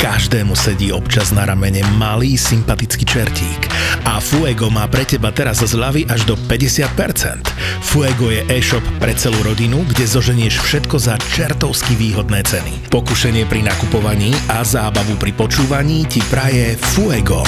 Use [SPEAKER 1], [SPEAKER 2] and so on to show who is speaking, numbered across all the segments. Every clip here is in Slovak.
[SPEAKER 1] Každému sedí občas na ramene malý sympatický čertík. A Fuego má pre teba teraz zľavy až do 50%. Fuego je e-shop pre celú rodinu, kde zoženieš všetko za čertovsky výhodné ceny. Pokušenie pri nakupovaní a zábavu pri počúvaní ti praje Fuego.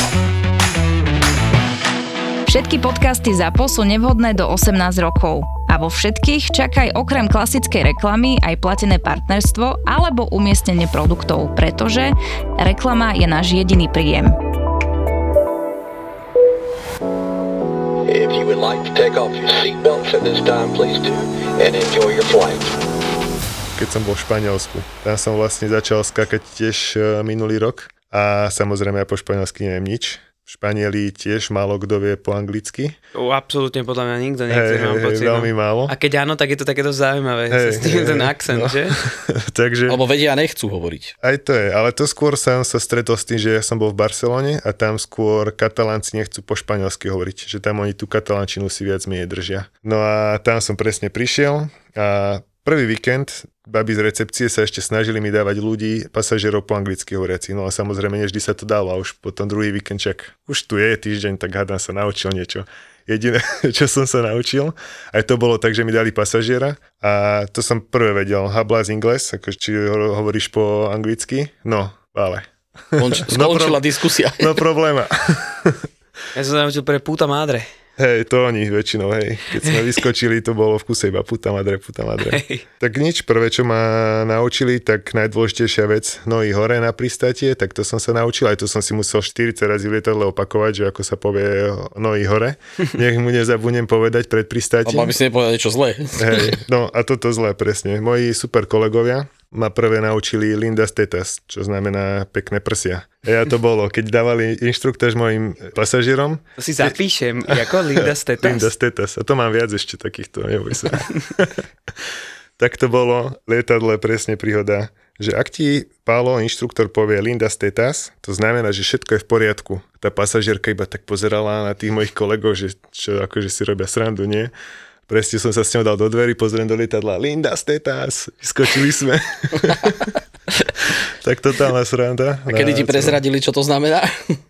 [SPEAKER 2] Všetky podcasty ZAPO sú nevhodné do 18 rokov. Vo všetkých čakaj okrem klasickej reklamy aj platené partnerstvo alebo umiestnenie produktov, pretože reklama je náš jediný príjem.
[SPEAKER 3] If you would like to take off your seatbelts at this time, please do, and enjoy your flight.
[SPEAKER 4] keď som bol v Španielsku. Tam som vlastne začal skakať tiež e, minulý rok a samozrejme ja po španielsky neviem nič. V Španieli tiež málo kto vie po anglicky.
[SPEAKER 5] O, absolútne podľa mňa nikto nechce,
[SPEAKER 4] Hej,
[SPEAKER 5] mám pocit.
[SPEAKER 4] veľmi
[SPEAKER 5] no.
[SPEAKER 4] málo.
[SPEAKER 5] A keď áno, tak je to takéto zaujímavé.
[SPEAKER 4] Hej,
[SPEAKER 5] s tým
[SPEAKER 4] hej,
[SPEAKER 5] ten akcent,
[SPEAKER 4] no.
[SPEAKER 5] že?
[SPEAKER 4] Takže
[SPEAKER 6] Lebo vedia, nechcú hovoriť.
[SPEAKER 4] aj to je, ale to skôr som sa stretol s tým, že ja som bol v Barcelone a tam skôr katalánci nechcú po španielsky hovoriť, že tam oni tú katalánčinu si viac menej držia. No a tam som presne prišiel a prvý víkend babi z recepcie sa ešte snažili mi dávať ľudí, pasažierov po anglicky hovoriaci. No a samozrejme, nevždy sa to dalo a už potom druhý víkend čak už tu je týždeň, tak hádam sa naučil niečo. Jediné, čo som sa naučil, aj to bolo tak, že mi dali pasažiera a to som prvé vedel. Hablas ingles, ako či ho- hovoríš po anglicky? No, ale.
[SPEAKER 6] Konč, skončila diskusia.
[SPEAKER 4] No probléma.
[SPEAKER 5] Ja som sa naučil pre puta madre.
[SPEAKER 4] Hej, to oni väčšinou, hej. Keď sme vyskočili, to bolo v kuse iba puta madre, puta madre.
[SPEAKER 5] Hej.
[SPEAKER 4] Tak nič, prvé, čo ma naučili, tak najdôležitejšia vec, nohy hore na pristatie, tak to som sa naučil, aj to som si musel 40 razy v lietadle opakovať, že ako sa povie nohy hore. Nech mu nezabudnem povedať pred pristátím.
[SPEAKER 6] Alebo aby si nepovedal niečo zlé.
[SPEAKER 4] Hej, no a toto zlé, presne. Moji super kolegovia ma prvé naučili Linda Stetas, čo znamená pekné prsia. Ja to bolo, keď dávali inštruktáž mojim pasažierom,
[SPEAKER 5] To si zapíšem, ako Linda Stetas.
[SPEAKER 4] Linda Stetas. A to mám viac ešte takýchto, neboj sa. tak to bolo, lietadle presne príhoda, že ak ti Pálo, inštruktor povie Linda Stetas, to znamená, že všetko je v poriadku. Tá pasažierka iba tak pozerala na tých mojich kolegov, že čo akože si robia srandu, nie? Presne som sa s ňou dal do dverí, pozriem do lietadla, Linda Stetas, vyskočili sme. tak totálna sranda.
[SPEAKER 6] A kedy ti prezradili, čo to znamená?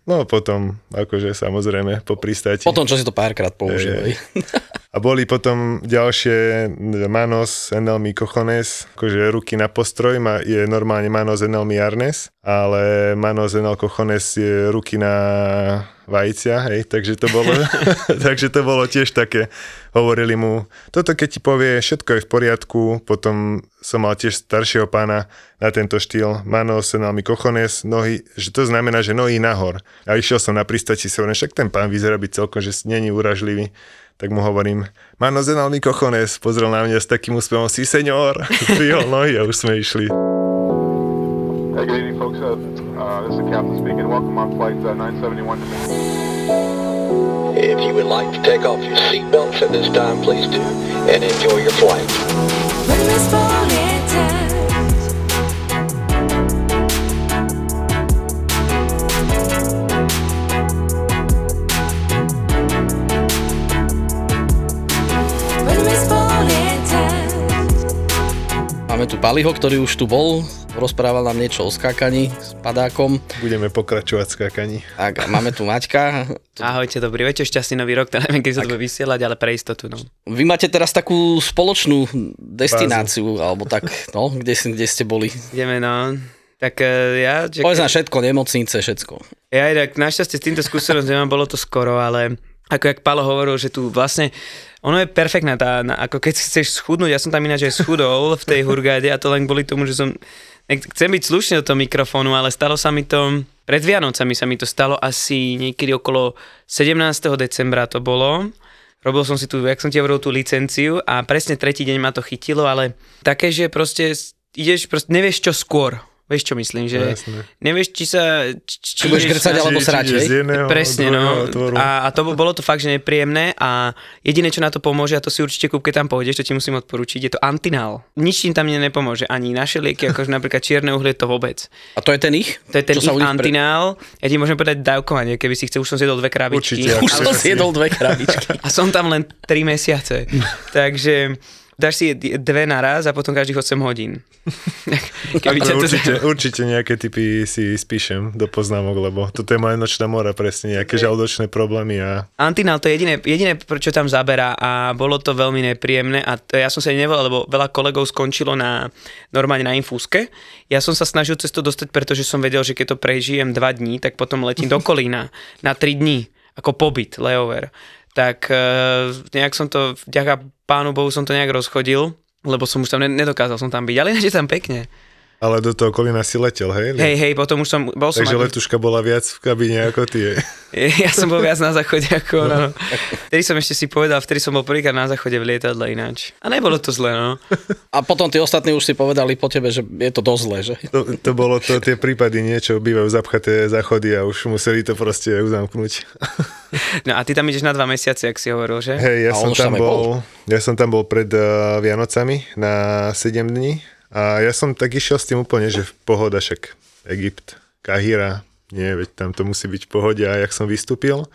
[SPEAKER 4] No potom, akože samozrejme, po pristáti.
[SPEAKER 6] Potom, čo si to párkrát.
[SPEAKER 4] Hej,
[SPEAKER 6] hej.
[SPEAKER 4] A boli potom ďalšie Manos, Enelmi Cojones, akože ruky na postroj, má, je normálne Manos Enelmi Arnes, ale Manos Enel Cojones je ruky na vajcia, hej, takže to bolo, takže to bolo tiež také, hovorili mu, toto keď ti povie, všetko je v poriadku, potom som mal tiež staršieho pána na tento štýl, Manos Enelmi Cojones, nohy, že to znamená, že nohy nahor. A išiel som na prístati, si hovorím, však ten pán vyzerá byť celkom, že není uražlivý tak mu hovorím, Mano zenal mi cojones, pozrel na mňa s takým úspevom, si senior, prihol nohy a už sme išli.
[SPEAKER 7] Hey. Uh, uh, this is the captain speaking. Welcome on flight uh, 971 to
[SPEAKER 3] If you would like to take off your seatbelts at this time, please do, and enjoy your flight.
[SPEAKER 8] When this morning time When this morning time
[SPEAKER 6] Máme tu Paliho, ktorý už tu bol, rozprával nám niečo o skákaní s padákom.
[SPEAKER 4] Budeme pokračovať v skákaní.
[SPEAKER 6] Tak, a máme tu Maťka.
[SPEAKER 5] Ahojte, dobrý večer, šťastný nový rok, teda neviem, keď sa to bude vysielať, ale pre istotu, no.
[SPEAKER 6] Vy máte teraz takú spoločnú destináciu, alebo tak, no, kde, si- kde ste boli.
[SPEAKER 5] Ideme, no. Tak eh, ja... Čak,
[SPEAKER 6] Povedz nám všetko, nemocnice, všetko.
[SPEAKER 5] Ja aj tak našťastie s týmto skúsenosť nemám, bolo to skoro, ale ako jak Palo hovoril, že tu vlastne ono je perfektná tá, na- ako keď chceš schudnúť, ja som tam ináč aj schudol v tej hurgáde a to len kvôli tomu, že som, chcem byť slušný do toho mikrofónu, ale stalo sa mi to, pred Vianocami sa mi to stalo asi niekedy okolo 17. decembra to bolo. Robil som si tu, jak som ti hovoril, tú licenciu a presne tretí deň ma to chytilo, ale také, že proste ideš, proste nevieš čo skôr. Vieš, čo myslím, že
[SPEAKER 4] Jasné.
[SPEAKER 5] nevieš, či sa... Či,
[SPEAKER 6] Či budeš grcať alebo
[SPEAKER 4] Či- či
[SPEAKER 6] srať,
[SPEAKER 4] z jedného,
[SPEAKER 5] Presne, no. A, a to bo- bolo to fakt, že nepríjemné a jediné, čo na to pomôže, a to si určite kúp, keď tam pôjdeš, to ti musím odporučiť, je to antinál. Nič im tam nepomôže, ani naše lieky, ako napríklad čierne uhlie, to vôbec.
[SPEAKER 6] A to je ten ich?
[SPEAKER 5] To je ten ich
[SPEAKER 6] nich pre-
[SPEAKER 5] antinál, ja ti môžem povedať dávkovanie, keby si chcel, už som zjedol dve krabičky.
[SPEAKER 4] Určite,
[SPEAKER 6] Už som zjedol dve krabičky.
[SPEAKER 5] A som tam len 3 mesiace. Takže dáš si dve naraz a potom každých 8 hodín. Keby to
[SPEAKER 4] určite, určite nejaké typy si spíšem do poznámok, lebo toto je moja nočná mora, presne nejaké žalúdočné problémy a
[SPEAKER 5] Antinal to je jediné, jediné, čo tam zaberá a bolo to veľmi nepríjemné a to, ja som sa nevolal, lebo veľa kolegov skončilo na, normálne na infúske. Ja som sa snažil cez to dostať, pretože som vedel, že keď to prežijem dva dní, tak potom letím do Kolína na tri dní, ako pobyt, layover. Tak e, nejak som to, vďaka pánu Bohu som to nejak rozchodil, lebo som už tam ne- nedokázal som tam byť, ale ináč je tam pekne.
[SPEAKER 4] Ale do toho kolina si letel, hej?
[SPEAKER 5] Hej, hej, potom už som, bol som...
[SPEAKER 4] Takže letuška bola viac v kabíne ako ty.
[SPEAKER 5] Ja som bol viac na záchode ako no. Vtedy som ešte si povedal, vtedy som bol prvýkrát na záchode v lietadle ináč. A nebolo to zle, no.
[SPEAKER 6] A potom tí ostatní už si povedali po tebe, že je to dosť zle, že?
[SPEAKER 4] To, to bolo to, tie prípady niečo, bývajú zapchaté záchody a už museli to proste uzamknúť.
[SPEAKER 5] No a ty tam ideš na dva mesiace, ak si hovoril, že?
[SPEAKER 4] Hej, ja
[SPEAKER 6] A
[SPEAKER 4] som tam
[SPEAKER 6] bol?
[SPEAKER 4] bol, ja som tam bol pred uh, Vianocami na 7 dní a ja som tak išiel s tým úplne, že v pohoda, však Egypt, Kahira, nie, veď tam to musí byť v pohode a jak som vystúpil,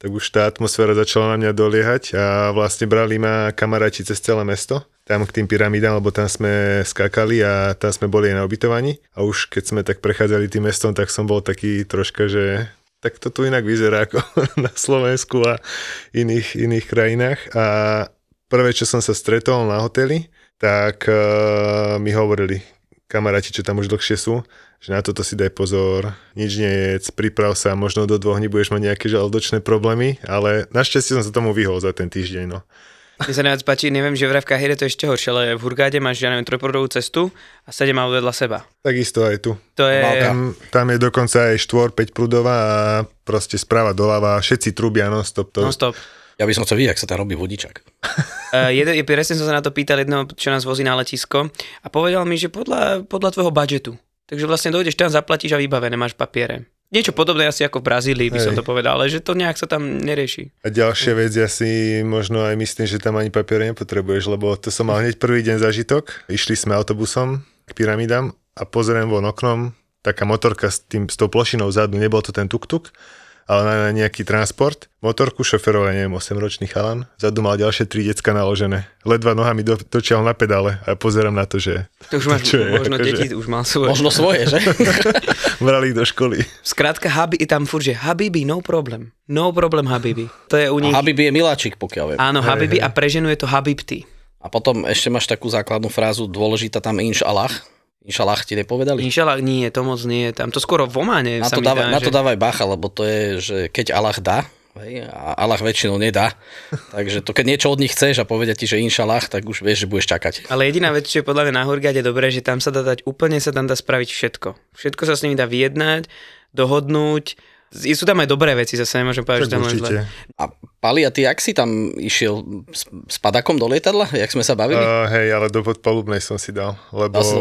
[SPEAKER 4] tak už tá atmosféra začala na mňa doliehať a vlastne brali ma kamaráti cez celé mesto, tam k tým pyramídám, lebo tam sme skákali a tam sme boli aj na ubytovaní a už keď sme tak prechádzali tým mestom, tak som bol taký troška, že tak to tu inak vyzerá ako na Slovensku a iných, iných krajinách. A prvé, čo som sa stretol na hoteli, tak uh, mi hovorili kamaráti, čo tam už dlhšie sú, že na toto si daj pozor, nič nejedz, priprav sa, možno do dvoch dní budeš mať nejaké žalúdočné problémy, ale našťastie som sa tomu vyhol za ten týždeň. No.
[SPEAKER 5] Mne sa najviac páči, neviem, že v to je ešte horšie, ale v Hurgáde máš, ja neviem, trojprúdovú cestu a sedem aut vedľa seba.
[SPEAKER 4] Takisto aj tu.
[SPEAKER 5] To je...
[SPEAKER 4] Tam, tam je dokonca aj 4-5 prúdová a proste správa doľava, všetci trúbia non-stop. To,
[SPEAKER 5] Non-stop.
[SPEAKER 6] Ja by som chcel vidieť, ak sa tam robí vodičak.
[SPEAKER 5] Uh, jeden, je, presne som sa na to pýtal jedného, čo nás vozí na letisko a povedal mi, že podľa, podľa tvojho budžetu. Takže vlastne dojdeš tam, zaplatíš a vybavené, máš papiere. Niečo podobné asi ako v Brazílii by som
[SPEAKER 4] Hej.
[SPEAKER 5] to povedal, ale že to nejak sa tam nerieši.
[SPEAKER 4] A ďalšia vec, ja si možno aj myslím, že tam ani papiere nepotrebuješ, lebo to som mal hneď prvý deň zažitok. Išli sme autobusom k pyramidám a pozriem von oknom, taká motorka s, tým, s tou plošinou vzadu, nebol to ten tuk-tuk, ale na nejaký transport. Motorku šoferoval, neviem, 8-ročný chalan, vzadu mal ďalšie tri decka naložené. Ledva nohami do, točial na pedále a pozerám na to, že
[SPEAKER 5] To už máš,
[SPEAKER 4] čo je,
[SPEAKER 5] možno
[SPEAKER 4] akože-
[SPEAKER 5] deti už mal svoje.
[SPEAKER 6] Možno svoje, že?
[SPEAKER 4] brali ich do školy.
[SPEAKER 5] Skrátka, Habi, tam furt, že Habibi, no problem. No problem, Habibi. To je u nich...
[SPEAKER 6] A Habibi je miláčik, pokiaľ viem.
[SPEAKER 5] Áno, Habibi a pre ženu je to Habibti.
[SPEAKER 6] A potom ešte máš takú základnú frázu, dôležitá tam inš Allah. Inš Allah ti nepovedali?
[SPEAKER 5] Inšalách nie, to moc nie. Tam to skoro v Ománe
[SPEAKER 6] Na to,
[SPEAKER 5] mi
[SPEAKER 6] dávaj,
[SPEAKER 5] dá,
[SPEAKER 6] na to
[SPEAKER 5] že...
[SPEAKER 6] dávaj bacha, lebo to je, že keď Allah dá, hej, a Allah väčšinou nedá, takže to keď niečo od nich chceš a povedia ti, že inšalách, tak už vieš, že budeš čakať.
[SPEAKER 5] Ale jediná vec, čo je podľa mňa na Hurgade dobré, že tam sa dá dať, úplne sa tam dá spraviť všetko. Všetko sa s nimi dá vyjednať, dohodnúť. Sú tam aj dobré veci, zase nemôžem povedať, že tam len zle.
[SPEAKER 6] A Pali, a ty ak si tam išiel s, s padakom do lietadla, jak sme sa bavili?
[SPEAKER 4] Uh, hej, ale do podpalubnej som si dal, lebo
[SPEAKER 6] Dal si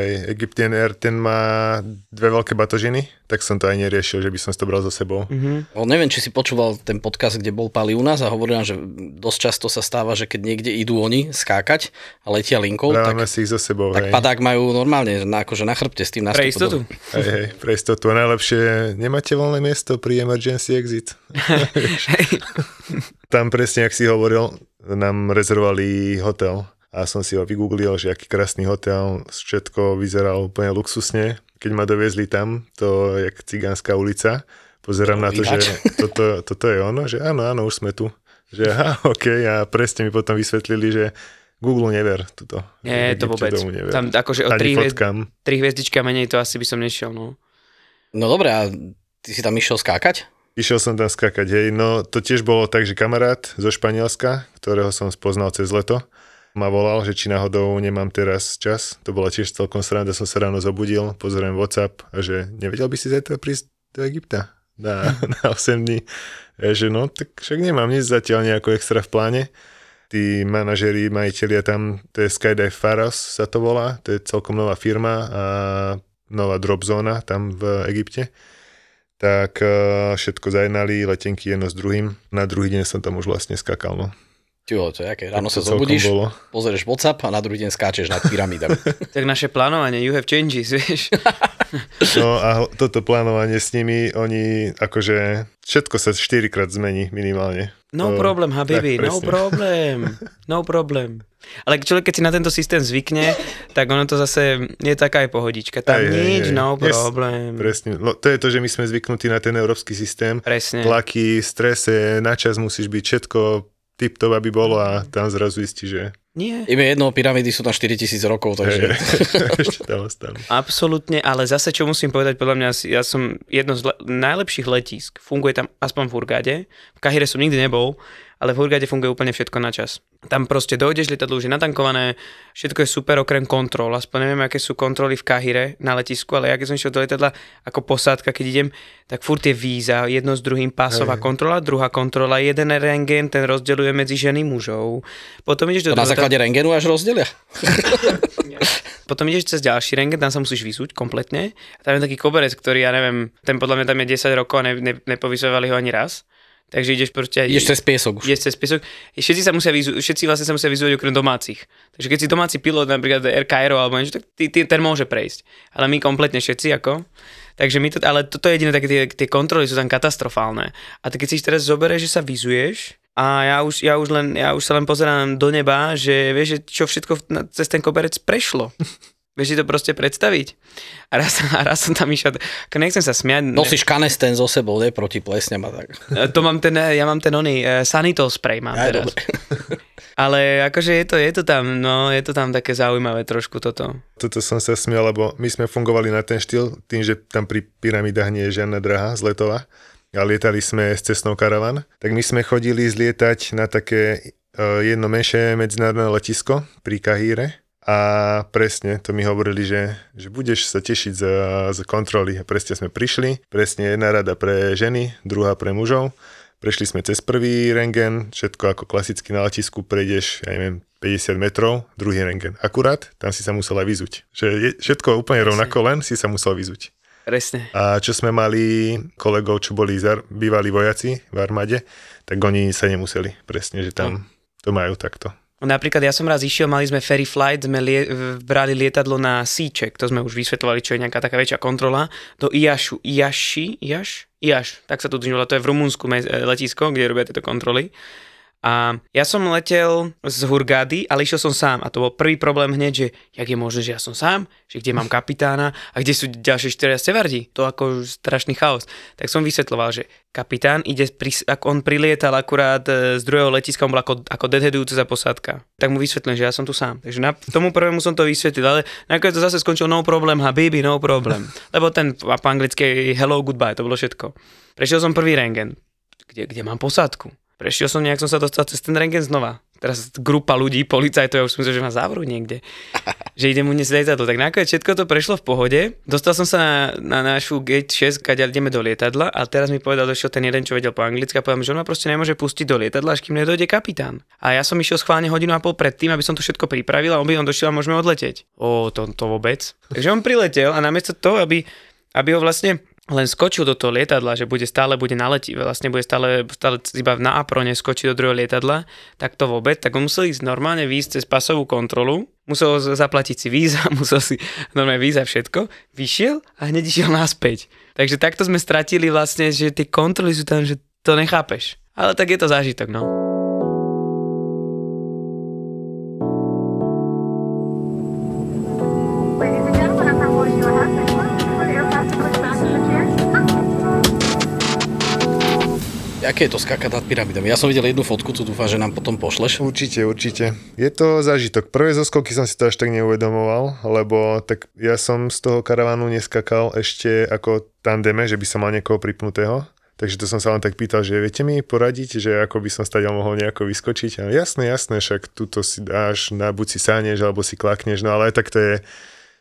[SPEAKER 4] hej, Egyptian Air, ten má dve veľké batožiny, tak som to aj neriešil, že by som si to bral so sebou.
[SPEAKER 5] Mhm.
[SPEAKER 6] O, neviem, či si počúval ten podcast, kde bol Pali u nás a hovoril nám, že dosť často sa stáva, že keď niekde idú oni skákať a letia linkou,
[SPEAKER 4] Brávame
[SPEAKER 6] tak,
[SPEAKER 4] si ich so sebou,
[SPEAKER 6] tak
[SPEAKER 4] hej.
[SPEAKER 6] padák majú normálne na, akože na chrbte s tým nástupom.
[SPEAKER 5] Pre istotu.
[SPEAKER 4] Hej, hej, pre istotu. A najlepšie, nemáte voľné miesto pri emergency exit? Tam presne, ak si hovoril, nám rezervovali hotel a som si ho vygooglil, že aký krásny hotel, všetko vyzeralo úplne luxusne. Keď ma doviezli tam, to je cigánska ulica, pozerám na to, že
[SPEAKER 6] Ináč.
[SPEAKER 4] toto, toto je ono, že áno, áno, už sme tu. Že aha, OK, a presne mi potom vysvetlili, že Google never tuto.
[SPEAKER 5] Nie, to vôbec.
[SPEAKER 4] never.
[SPEAKER 5] Tam akože o
[SPEAKER 4] Ani
[SPEAKER 5] tri, hviezd,
[SPEAKER 4] fotkám.
[SPEAKER 5] tri hviezdička menej to asi by som nešiel, no.
[SPEAKER 6] No dobre, a ty si tam išiel skákať?
[SPEAKER 4] Išiel som tam skákať, hej. No to tiež bolo tak, že kamarát zo Španielska, ktorého som spoznal cez leto, ma volal, že či náhodou nemám teraz čas. To bola tiež celkom sranda, som sa ráno zobudil, pozriem WhatsApp a že nevedel by si zajtra prísť do Egypta na, na 8 dní. Ja, že no, tak však nemám nič zatiaľ nejako extra v pláne. Tí manažeri, majiteľia tam, to je Skydive Pharos sa to volá, to je celkom nová firma a nová drop zóna tam v Egypte tak uh, všetko zajednali, letenky jedno s druhým. Na druhý deň som tam už vlastne skakal. No.
[SPEAKER 6] Tyjo, to je aké, ráno sa zobudíš,
[SPEAKER 4] Bolo.
[SPEAKER 6] pozrieš WhatsApp a na druhý deň skáčeš nad pyramidami.
[SPEAKER 5] Tak naše plánovanie, you have changes, vieš.
[SPEAKER 4] No a toto plánovanie s nimi, oni akože všetko sa 4 krát zmení minimálne.
[SPEAKER 5] No
[SPEAKER 4] To-
[SPEAKER 5] problem, habibi, no problem, no problem. Ale človek, keď si na tento systém zvykne, tak ono to zase je taká aj pohodička. Tam
[SPEAKER 4] hej,
[SPEAKER 5] nič,
[SPEAKER 4] hej.
[SPEAKER 5] no
[SPEAKER 4] Yes,
[SPEAKER 5] problém.
[SPEAKER 4] Presne. No, to je to, že my sme zvyknutí na ten európsky systém.
[SPEAKER 5] Presne.
[SPEAKER 4] Tlaky, strese, na čas musíš byť všetko tip-top, aby bolo a tam zrazu zistí, že
[SPEAKER 5] Nie.
[SPEAKER 6] Im je jedno, pyramidy sú tam 4000 rokov, takže...
[SPEAKER 4] ešte tam ostanú.
[SPEAKER 5] Absolútne, ale zase čo musím povedať, podľa mňa, ja som jedno z le- najlepších letísk, funguje tam aspoň v Hurgade, v Kahire som nikdy nebol, ale v Hurgade funguje úplne všetko na čas. Tam proste dojdeš, lietadlo už je natankované, všetko je super okrem kontrol, aspoň neviem, aké sú kontroly v Kahire na letisku, ale ja keď som išiel do lietadla ako posádka, keď idem, tak furt je víza, jedno s druhým pásová
[SPEAKER 4] Hej.
[SPEAKER 5] kontrola, druhá kontrola, jeden rengén, ten rozdeľuje medzi ženy mužov. Potom ideš do
[SPEAKER 6] To na základe rengenu až rozdelia.
[SPEAKER 5] potom ideš cez ďalší rengen, tam sa musíš vyzúť kompletne. A tam je taký koberec, ktorý, ja neviem, ten podľa mňa tam je 10 rokov a ne, ne, nepovysovali ho ani raz. Takže ideš proste...
[SPEAKER 6] Ideš cez piesok už.
[SPEAKER 5] Ideš cez piesok. Všetci sa musia vyzú, všetci vlastne sa musia vyzúť okrem domácich. Takže keď si domáci pilot, napríklad Cairo alebo niečo, tak ty, ty, ten môže prejsť. Ale my kompletne všetci ako. Takže my to, ale toto je jediné, také tie, tie kontroly sú tam katastrofálne. A tak keď si teraz zoberieš, že sa vyzuješ, a ja už, ja už, len, ja už sa len pozerám do neba, že vieš, že čo všetko na- cez ten koberec prešlo. Vieš si to proste predstaviť? A raz, a raz som tam išiel, ako nechcem sa smiať.
[SPEAKER 6] Nosíš kanesten so sebou, ne? Proti plesňam a tak.
[SPEAKER 5] E, To mám ten, ja mám ten oný, uh, sanitol spray mám
[SPEAKER 6] Aj,
[SPEAKER 5] teraz.
[SPEAKER 6] dobre.
[SPEAKER 5] Ale akože je to, je to tam, no, je to tam také zaujímavé trošku toto.
[SPEAKER 4] Toto som sa smial, lebo my sme fungovali na ten štýl, tým, že tam pri pyramidách nie je žiadna drahá z letova a lietali sme s cestnou karavan, tak my sme chodili zlietať na také jedno menšie medzinárodné letisko pri Kahíre a presne to mi hovorili, že, že budeš sa tešiť z, z kontroly. A presne sme prišli, presne jedna rada pre ženy, druhá pre mužov. Prešli sme cez prvý rengen, všetko ako klasicky na letisku, prejdeš, ja neviem, 50 metrov, druhý rengen. Akurát, tam si sa musela vyzuť. Že je, všetko úplne rovnako, len si sa musel vyzuť.
[SPEAKER 5] Presne.
[SPEAKER 4] A čo sme mali kolegov, čo boli zar, bývalí vojaci v armáde, tak oni sa nemuseli. Presne, že tam to majú takto.
[SPEAKER 5] Napríklad ja som raz išiel, mali sme ferry flight, sme lie, brali lietadlo na C-check, to sme už vysvetľovali, čo je nejaká taká väčšia kontrola, do Iašu, Iaši, Iaš? Iaš, tak sa to tužilo, to je v Rumunsku letisko, kde robia tieto kontroly. A ja som letel z Hurgády, ale išiel som sám a to bol prvý problém hneď, že jak je možné, že ja som sám, že kde mám kapitána a kde sú ďalšie štyria stevardi. To ako strašný chaos. Tak som vysvetloval, že kapitán ide, pri, ako on prilietal akurát e, z druhého letiska, on bol ako, ako deadheadujúca posádka. Tak mu vysvetlím, že ja som tu sám. Takže na, tomu prvému som to vysvetlil, ale nakoniec to zase skončilo no problem, habibi, no problem. Lebo ten po anglicky hello, goodbye, to bolo všetko. Prešiel som prvý rengen, kde, kde mám posádku. Prešiel som, nejak som sa dostal cez ten rengen znova. Teraz grupa ľudí, policajtov, ja už som myslel, že ma zavrú niekde. že idem uniesť lietadlo. Tak nakoniec všetko to prešlo v pohode. Dostal som sa na, na našu gate 6, keď ideme do lietadla a teraz mi povedal, došiel ten jeden, čo vedel po anglicky a povedal mi, že on ma proste nemôže pustiť do lietadla, až kým nedojde kapitán. A ja som išiel schválne hodinu a pol predtým, aby som to všetko pripravil a on by on došiel a môžeme odletieť. Ó, to, to vôbec. Takže on priletel a namiesto toho, aby, aby ho vlastne len skočil do toho lietadla, že bude stále bude na leti, vlastne bude stále, stále iba na aprone skočiť do druhého lietadla, tak to vôbec, tak on musel ísť normálne výjsť cez pasovú kontrolu, musel zaplatiť si víza, musel si normálne víza všetko, vyšiel a hneď išiel naspäť. Takže takto sme stratili vlastne, že tie kontroly sú tam, že to nechápeš. Ale tak je to zážitok, no.
[SPEAKER 6] Aké je to skákať nad pyramidami? Ja som videl jednu fotku, tu dúfam, že nám potom pošleš.
[SPEAKER 4] Určite, určite. Je to zážitok. Prvé zoskoky som si to až tak neuvedomoval, lebo tak ja som z toho karavanu neskakal ešte ako tandeme, že by som mal niekoho pripnutého. Takže to som sa len tak pýtal, že viete mi poradiť, že ako by som stadiaľ mohol nejako vyskočiť. A jasné, jasné, však tuto si dáš, na buď si sáhneš, alebo si klakneš, no ale tak to je,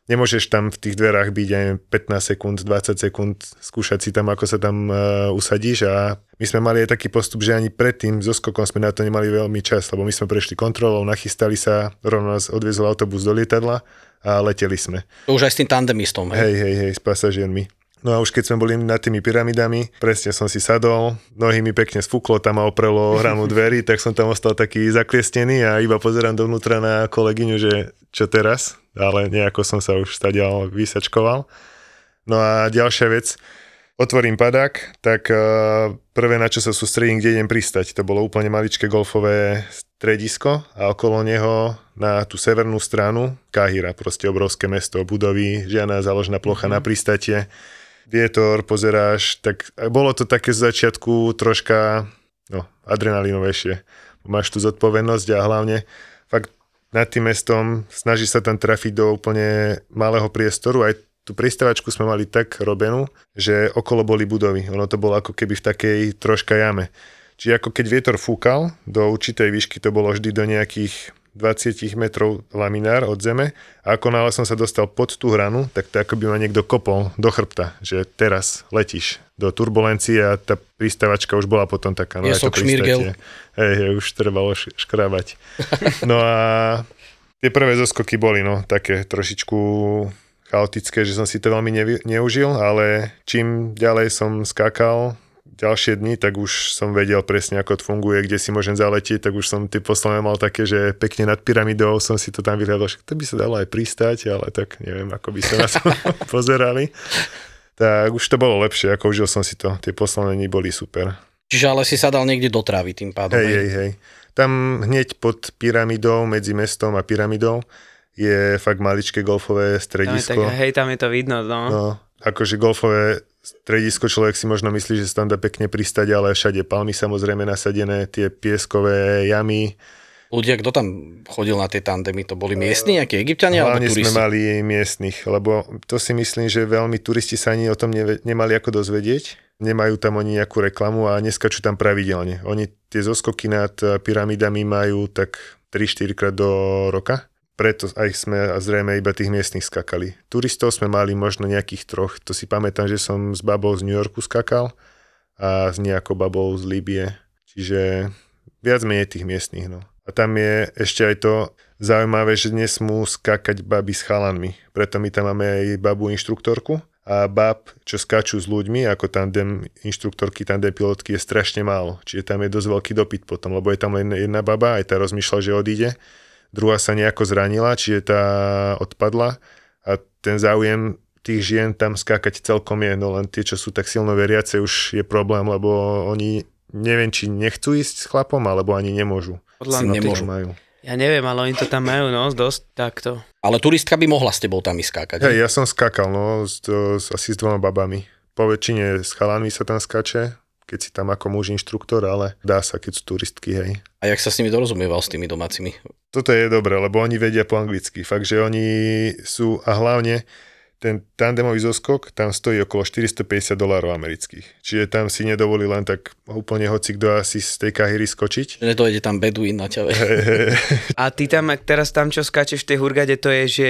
[SPEAKER 4] nemôžeš tam v tých dverách byť aj 15 sekúnd, 20 sekúnd, skúšať si tam, ako sa tam uh, usadíš a my sme mali aj taký postup, že ani predtým so skokom sme na to nemali veľmi čas, lebo my sme prešli kontrolou, nachystali sa, rovno nás odviezol autobus do lietadla a leteli sme.
[SPEAKER 6] To už aj s tým tandemistom. Hej.
[SPEAKER 4] Hej, hej, hej, s pasažiermi. No a už keď sme boli nad tými pyramidami, presne som si sadol, nohy mi pekne sfúklo, tam ma oprelo ranu dverí, tak som tam ostal taký zakliestený a iba pozerám dovnútra na kolegyňu, že čo teraz, ale nejako som sa už stadial vysačkoval. No a ďalšia vec, otvorím padák, tak uh, prvé na čo sa sústredím, kde idem pristať. To bolo úplne maličké golfové stredisko a okolo neho na tú severnú stranu Kahira, proste obrovské mesto, budovy, žiadna záložná plocha mm-hmm. na pristatie. Vietor, pozeráš, tak bolo to také z začiatku troška no, adrenalinovejšie. Máš tu zodpovednosť a hlavne fakt nad tým mestom snaží sa tam trafiť do úplne malého priestoru. Aj tú pristavačku sme mali tak robenú, že okolo boli budovy. Ono to bolo ako keby v takej troška jame. Čiže ako keď vietor fúkal do určitej výšky, to bolo vždy do nejakých 20 metrov laminár od zeme a ako náhle som sa dostal pod tú hranu, tak to ako by ma niekto kopol do chrbta, že teraz letíš do turbulencie a tá prístavačka už bola potom taká. No,
[SPEAKER 6] šmirgel.
[SPEAKER 4] Hej, hej, už trebalo š- škrábať. No a tie prvé zoskoky boli no, také trošičku chaotické, že som si to veľmi nevy, neužil, ale čím ďalej som skákal, ďalšie dni, tak už som vedel presne, ako to funguje, kde si môžem zaletieť, tak už som tie posledné mal také, že pekne nad pyramidou som si to tam vyhľadal, že to by sa dalo aj pristať, ale tak neviem, ako by sa na to pozerali. Tak už to bolo lepšie, ako užil som si to. Tie posledné dni boli super.
[SPEAKER 6] Čiže ale si sa dal niekde do trávy tým pádom.
[SPEAKER 4] Hej, hej, hej. Tam hneď pod pyramidou, medzi mestom a pyramidou, je fakt maličké golfové
[SPEAKER 5] Tam je
[SPEAKER 4] stredisko.
[SPEAKER 5] tak, hej, tam je to vidno, no.
[SPEAKER 4] No, akože golfové stredisko človek si možno myslí, že sa tam dá pekne pristať, ale všade palmy samozrejme nasadené, tie pieskové jamy.
[SPEAKER 6] Ľudia, kto tam chodil na tie tandemy, to boli miestni, nejakí egyptiania alebo
[SPEAKER 4] Hlavne sme
[SPEAKER 6] turisti?
[SPEAKER 4] mali miestnych, lebo to si myslím, že veľmi turisti sa ani o tom neve- nemali ako dozvedieť. Nemajú tam oni nejakú reklamu a neskačú tam pravidelne. Oni tie zoskoky nad pyramidami majú tak 3-4 krát do roka. Preto aj sme zrejme iba tých miestnych skakali. Turistov sme mali možno nejakých troch. To si pamätám, že som s babou z New Yorku skakal a s nejakou babou z Líbie. Čiže viac menej tých miestnych. No. A tam je ešte aj to zaujímavé, že nesmú skákať baby s chalanmi. Preto my tam máme aj babu inštruktorku a bab, čo skáču s ľuďmi, ako tandem inštruktorky, tandem pilotky je strašne málo. Čiže tam je dosť veľký dopyt potom, lebo je tam len jedna baba, aj tá rozmýšľa, že odíde. Druhá sa nejako zranila, čiže tá odpadla a ten záujem tých žien tam skákať celkom je, no len tie, čo sú tak silno veriace, už je problém, lebo oni neviem, či nechcú ísť s chlapom, alebo ani nemôžu.
[SPEAKER 5] Podľa mňa,
[SPEAKER 6] nemôžu.
[SPEAKER 4] Majú.
[SPEAKER 5] ja neviem, ale oni to tam majú, no, dosť takto.
[SPEAKER 6] Ale turistka by mohla s tebou tam ísť skákať.
[SPEAKER 4] Hej, ja som skákal, no, s, to, s, asi s dvoma babami. Po väčšine s chalánmi sa tam skáče, keď si tam ako muž inštruktor, ale dá sa, keď sú turistky, hej.
[SPEAKER 6] A jak sa s nimi dorozumieval s tými domácimi?
[SPEAKER 4] Toto je dobré, lebo oni vedia po anglicky. Fakt, že oni sú, a hlavne ten tandemový zoskok tam stojí okolo 450 dolárov amerických. Čiže tam si nedovolí len tak úplne hoci kto asi z tej kahyry skočiť.
[SPEAKER 6] Že nedojde tam beduín na ťa.
[SPEAKER 5] A ty tam, teraz tam, čo skáčeš v tej hurgade, to je, že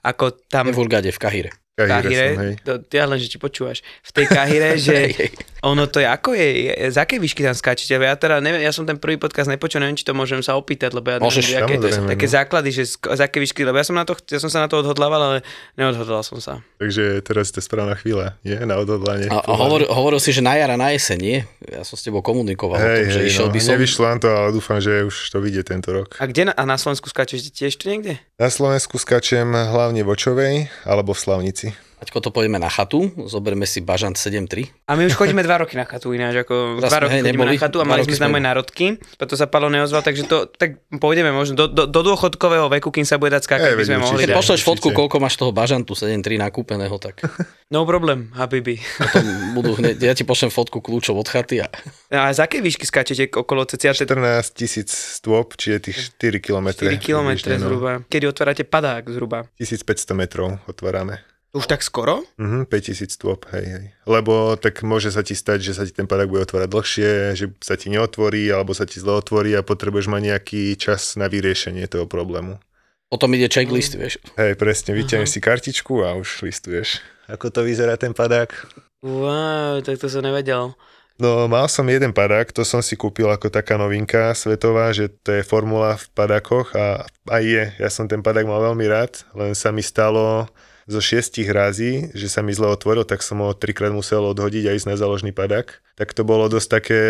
[SPEAKER 5] ako tam
[SPEAKER 6] V Urgade, v Kahire.
[SPEAKER 5] Kahire,
[SPEAKER 4] som, hej.
[SPEAKER 5] to, ja len, že ti počúvaš, v tej Kahire, že ono to je, ako je, je, z akej výšky tam skáčete? Ja teda neviem, ja som ten prvý podcast nepočul, neviem, či to môžem sa opýtať, lebo ja
[SPEAKER 6] Môžeš,
[SPEAKER 5] neviem, aké, také
[SPEAKER 4] no.
[SPEAKER 5] základy, že z, z akej výšky, lebo ja som, na to, ja som sa na to odhodlával, ale neodhodlal som sa.
[SPEAKER 4] Takže teraz je to správna chvíľa, nie? Na odhodlanie.
[SPEAKER 6] A, a hovor, hovoril si, že na jara, na jeseň, nie? Ja som s tebou komunikoval o tom, že
[SPEAKER 4] hej,
[SPEAKER 6] išiel
[SPEAKER 4] no.
[SPEAKER 6] by som...
[SPEAKER 4] Nevyšlo to, ale dúfam, že už to vyjde tento rok.
[SPEAKER 5] A kde na, a na Slovensku skáčeš tiež tu niekde?
[SPEAKER 4] Na Slovensku skačem hlavne v Očovej alebo v Slavnici.
[SPEAKER 6] Aťko to pôjdeme na chatu, zoberme si bažant 7.3.
[SPEAKER 5] A my už chodíme dva roky na chatu ináč, ako
[SPEAKER 6] Raz
[SPEAKER 5] dva
[SPEAKER 6] sme,
[SPEAKER 5] roky
[SPEAKER 6] hej,
[SPEAKER 5] chodíme
[SPEAKER 6] neboli,
[SPEAKER 5] na chatu a
[SPEAKER 6] dva
[SPEAKER 5] mali
[SPEAKER 6] sme
[SPEAKER 5] aj národky, preto sa Palo neozval, takže to, tak pôjdeme možno do, do, do dôchodkového veku, kým sa bude dať skákať, by sme mohli
[SPEAKER 4] určite.
[SPEAKER 6] Keď
[SPEAKER 5] dať.
[SPEAKER 6] pošleš fotku, koľko máš toho bažantu 7.3 nakúpeného, tak
[SPEAKER 5] No problém, habibi.
[SPEAKER 6] potom budú hneď, ja ti pošlem fotku kľúčov od chaty a
[SPEAKER 5] A z akej výšky skáčete okolo cca 4
[SPEAKER 4] 14 tisíc stôp, čiže tých 4 km.
[SPEAKER 5] km
[SPEAKER 4] no.
[SPEAKER 5] zhruba. Kedy otvárate padák zhruba?
[SPEAKER 4] 1500 metrov otvárame.
[SPEAKER 5] Už tak skoro?
[SPEAKER 4] Mhm, 5000 stôp, hej, hej. Lebo tak môže sa ti stať, že sa ti ten padák bude otvárať dlhšie, že sa ti neotvorí, alebo sa ti zle otvorí a potrebuješ mať nejaký čas na vyriešenie toho problému.
[SPEAKER 6] potom ide checklist, vieš.
[SPEAKER 4] Hej, presne, vyťahneš si kartičku a už listuješ. Ako to vyzerá ten padák?
[SPEAKER 5] Wow, tak to som nevedel.
[SPEAKER 4] No, mal som jeden padák, to som si kúpil ako taká novinka svetová, že to je formula v padákoch a aj je. Ja som ten padák mal veľmi rád, len sa mi stalo zo šiestich rází, že sa mi zle otvoril, tak som ho trikrát musel odhodiť a ísť na záložný padák. Tak to bolo dosť také,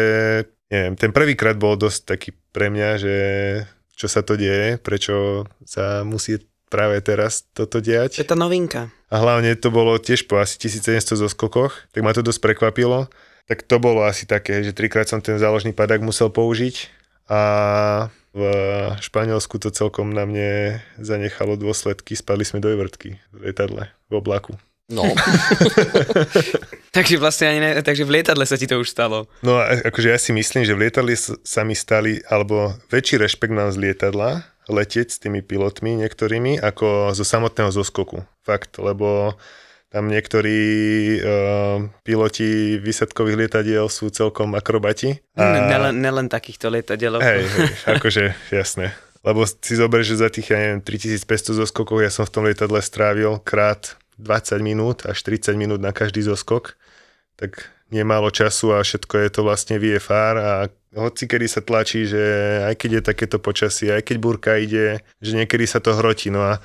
[SPEAKER 4] neviem, ten prvýkrát bol dosť taký pre mňa, že čo sa to deje, prečo sa musí práve teraz toto
[SPEAKER 5] To
[SPEAKER 4] diať.
[SPEAKER 5] je tá novinka.
[SPEAKER 4] A hlavne to bolo tiež po asi 1700 zoskokoch, tak ma to dosť prekvapilo. Tak to bolo asi také, že trikrát som ten záložný padák musel použiť a v Španielsku to celkom na mne zanechalo dôsledky. Spadli sme do vrtky v lietadle, v oblaku.
[SPEAKER 6] No,
[SPEAKER 5] Takže vlastne ani ne, takže v lietadle sa ti to už stalo.
[SPEAKER 4] No a akože ja si myslím, že v lietadle sa mi stali, alebo väčší rešpekt mám z lietadla, letieť s tými pilotmi niektorými, ako zo samotného zoskoku. Fakt, lebo tam niektorí uh, piloti výsadkových lietadiel sú celkom akrobati.
[SPEAKER 5] A... Nelen, nelen takýchto lietadielov.
[SPEAKER 4] Hej, hej, akože jasné. Lebo si zober, že za tých, ja neviem, 3500 zoskokov ja som v tom lietadle strávil krát 20 minút až 30 minút na každý zoskok, tak nemálo času a všetko je to vlastne VFR a hoci kedy sa tlačí, že aj keď je takéto počasie, aj keď burka ide, že niekedy sa to hrotí. No a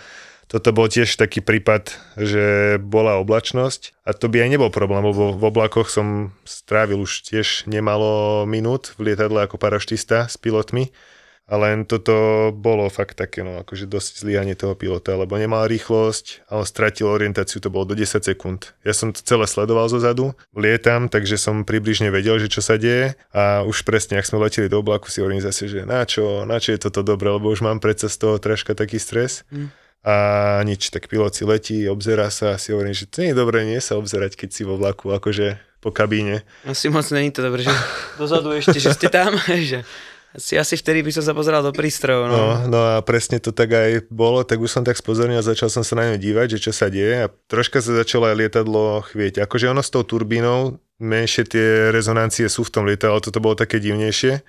[SPEAKER 4] toto bol tiež taký prípad, že bola oblačnosť a to by aj nebol problém, lebo v oblakoch som strávil už tiež nemalo minút v lietadle ako paraštista s pilotmi. A len toto bolo fakt také, no akože dosť zlyhanie toho pilota, lebo nemal rýchlosť a on stratil orientáciu, to bolo do 10 sekúnd. Ja som to celé sledoval zo zadu, lietam, takže som približne vedel, že čo sa deje a už presne, ak sme leteli do oblaku, si hovorím zase, že na čo, na čo je toto dobré, lebo už mám predsa z toho troška taký stres.
[SPEAKER 5] Mm.
[SPEAKER 4] A nič, tak pilot si letí, obzerá sa a si hovorím, že to nie je dobré, nie sa obzerať, keď si vo vlaku, akože po kabíne.
[SPEAKER 5] Asi moc není to dobré, že dozadu ešte, že ste tam, že asi, asi vtedy by som sa pozeral do prístrojov. No.
[SPEAKER 4] No, no a presne to tak aj bolo, tak už som tak spozornil a začal som sa na ňu dívať, že čo sa deje a troška sa začalo aj lietadlo chvieť. Akože ono s tou turbínou, menšie tie rezonancie sú v tom lietadle, ale toto bolo také divnejšie.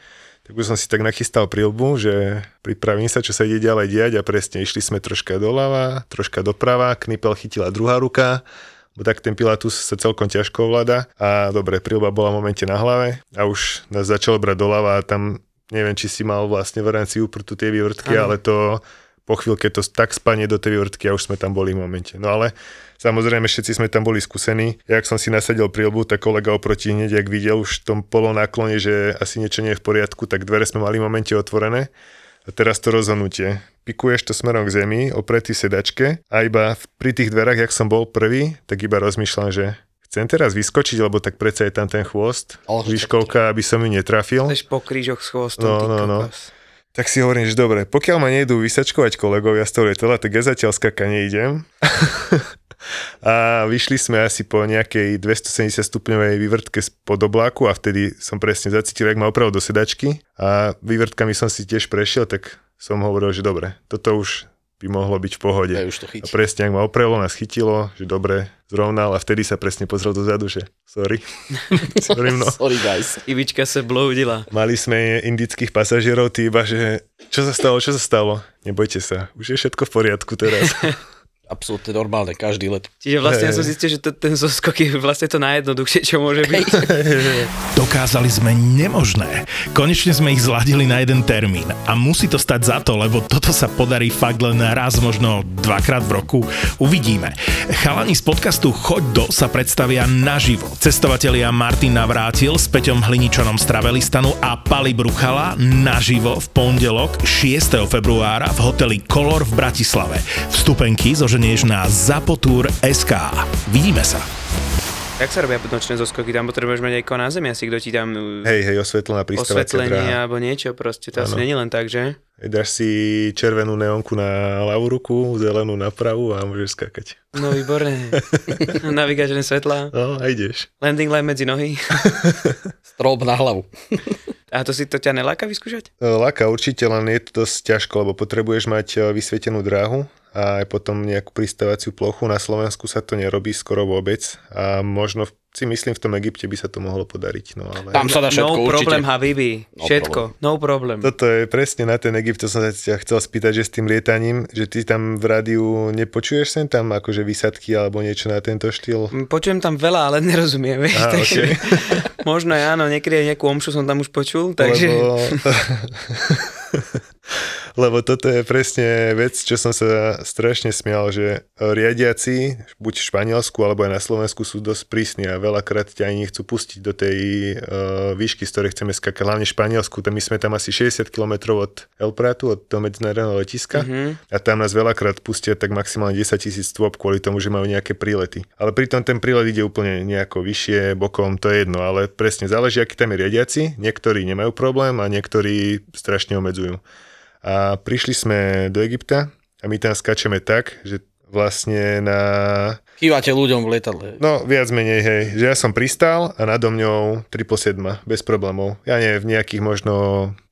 [SPEAKER 4] Tak už som si tak nachystal prilbu, že pripravím sa, čo sa ide ďalej diať a presne išli sme troška doľava, troška doprava, knipel chytila druhá ruka, bo tak ten Pilatus sa celkom ťažko ovláda a dobre, prilba bola v momente na hlave a už nás začalo brať doľava a tam neviem, či si mal vlastne v rámci uprtu tie vývrtky, ale to po chvíľke to tak spanie do tej vývrtky a už sme tam boli v momente. No ale samozrejme všetci sme tam boli skúsení. Jak som si nasadil prilbu, tak kolega oproti hneď, jak videl už v tom polonáklone, že asi niečo nie je v poriadku, tak dvere sme mali v momente otvorené. A teraz to rozhodnutie. Pikuješ to smerom k zemi, opretý sedačke a iba pri tých dverách, jak som bol prvý, tak iba rozmýšľam, že chcem teraz vyskočiť, lebo tak predsa je tam ten chvost,
[SPEAKER 6] Ale
[SPEAKER 4] výškovka, aby som ju netrafil.
[SPEAKER 5] Chceš po krížoch s chvostom,
[SPEAKER 4] No, no, no.
[SPEAKER 5] kokos.
[SPEAKER 4] Tak si hovorím, že dobre, pokiaľ ma nejdú vysačkovať kolegovia z toho lietadla, tak ja zatiaľ skaka neidem. a vyšli sme asi po nejakej 270 stupňovej vývrtke spod obláku a vtedy som presne zacítil, jak ma opravil do sedačky a vývrtkami som si tiež prešiel, tak som hovoril, že dobre, toto už by mohlo byť v pohode.
[SPEAKER 6] Ja už to
[SPEAKER 4] A presne, ak ma oprelo, nás chytilo, že dobre, zrovnal a vtedy sa presne pozrel dozadu, že sorry. sorry no.
[SPEAKER 6] Sorry guys.
[SPEAKER 5] Ivička sa bloudila.
[SPEAKER 4] Mali sme indických pasažierov, tí iba, že čo sa stalo, čo sa stalo? Nebojte sa, už je všetko v poriadku teraz.
[SPEAKER 6] Absolútne normálne, každý let.
[SPEAKER 5] Čiže vlastne ja som zistil, že to, ten zoskok je vlastne to najjednoduchšie, čo môže byť.
[SPEAKER 1] Dokázali sme nemožné. Konečne sme ich zladili na jeden termín. A musí to stať za to, lebo toto sa podarí fakt len raz, možno dvakrát v roku. Uvidíme. Chalani z podcastu Choď do sa predstavia naživo. Cestovatelia Martin Navrátil s Peťom Hliničanom z Travelistanu a Pali Bruchala naživo v pondelok 6. februára v hoteli Color v Bratislave. Vstupenky zoženieš na zapotur.sk. Vidíme sa.
[SPEAKER 5] Jak sa robia nočné zoskoky? Tam potrebuješ mať aj na zemi, asi kto ti tam
[SPEAKER 4] Hej, hej, osvetlená pristávacia
[SPEAKER 5] osvetlenie
[SPEAKER 4] dráha.
[SPEAKER 5] alebo niečo proste. To asi
[SPEAKER 4] Áno.
[SPEAKER 5] není len tak, že?
[SPEAKER 4] Dáš si červenú neonku na ľavú ruku, zelenú na pravú a môžeš skákať.
[SPEAKER 5] No výborné. Navigačné svetlá,
[SPEAKER 4] No a ideš.
[SPEAKER 5] landing line medzi nohy.
[SPEAKER 6] Strop na hlavu.
[SPEAKER 5] A to si to ťa neláka vyskúšať?
[SPEAKER 4] Laka určite, len je to dosť ťažko, lebo potrebuješ mať e, vysvietenú dráhu a aj potom nejakú pristávaciu plochu. Na Slovensku sa to nerobí skoro vôbec a možno si myslím v tom Egypte by sa to mohlo podariť. No ale...
[SPEAKER 6] Tam sa dá všetko
[SPEAKER 5] no
[SPEAKER 6] určite.
[SPEAKER 5] problem, Habibi.
[SPEAKER 6] No
[SPEAKER 5] Všetko. No problem.
[SPEAKER 4] Toto je presne na ten Egypt, to som sa ťa chcel spýtať, že s tým lietaním, že ty tam v rádiu nepočuješ sem tam akože výsadky alebo niečo na tento štýl?
[SPEAKER 5] Mm, Počujem tam veľa, ale nerozumiem, vieš,
[SPEAKER 4] Aha,
[SPEAKER 5] takže
[SPEAKER 4] okej.
[SPEAKER 5] možno aj áno, niekedy aj nejakú omšu som tam už počul, takže
[SPEAKER 4] Lebo, Lebo toto je presne vec, čo som sa strašne smial, že riadiaci, buď v Španielsku alebo aj na Slovensku sú dosť prísni a veľakrát ťa ani nechcú pustiť do tej uh, výšky, z ktorej chceme skakať. Hlavne v Španielsku, tam my sme tam asi 60 km od El Pratu, od toho medzinárodného letiska
[SPEAKER 5] Mhm.
[SPEAKER 4] a tam nás veľakrát pustia tak maximálne 10 tisíc stôp kvôli tomu, že majú nejaké prílety. Ale pritom ten prílet ide úplne nejako vyššie, bokom, to je jedno, ale presne záleží, aký tam je riadiaci. Niektorí nemajú problém a niektorí strašne obmedzujú. A prišli sme do Egypta a my tam skačeme tak, že vlastne na...
[SPEAKER 6] Kývate ľuďom v lietadle.
[SPEAKER 4] No, viac menej, hej, že ja som pristal a nado mňou 777, bez problémov. Ja nie, v nejakých možno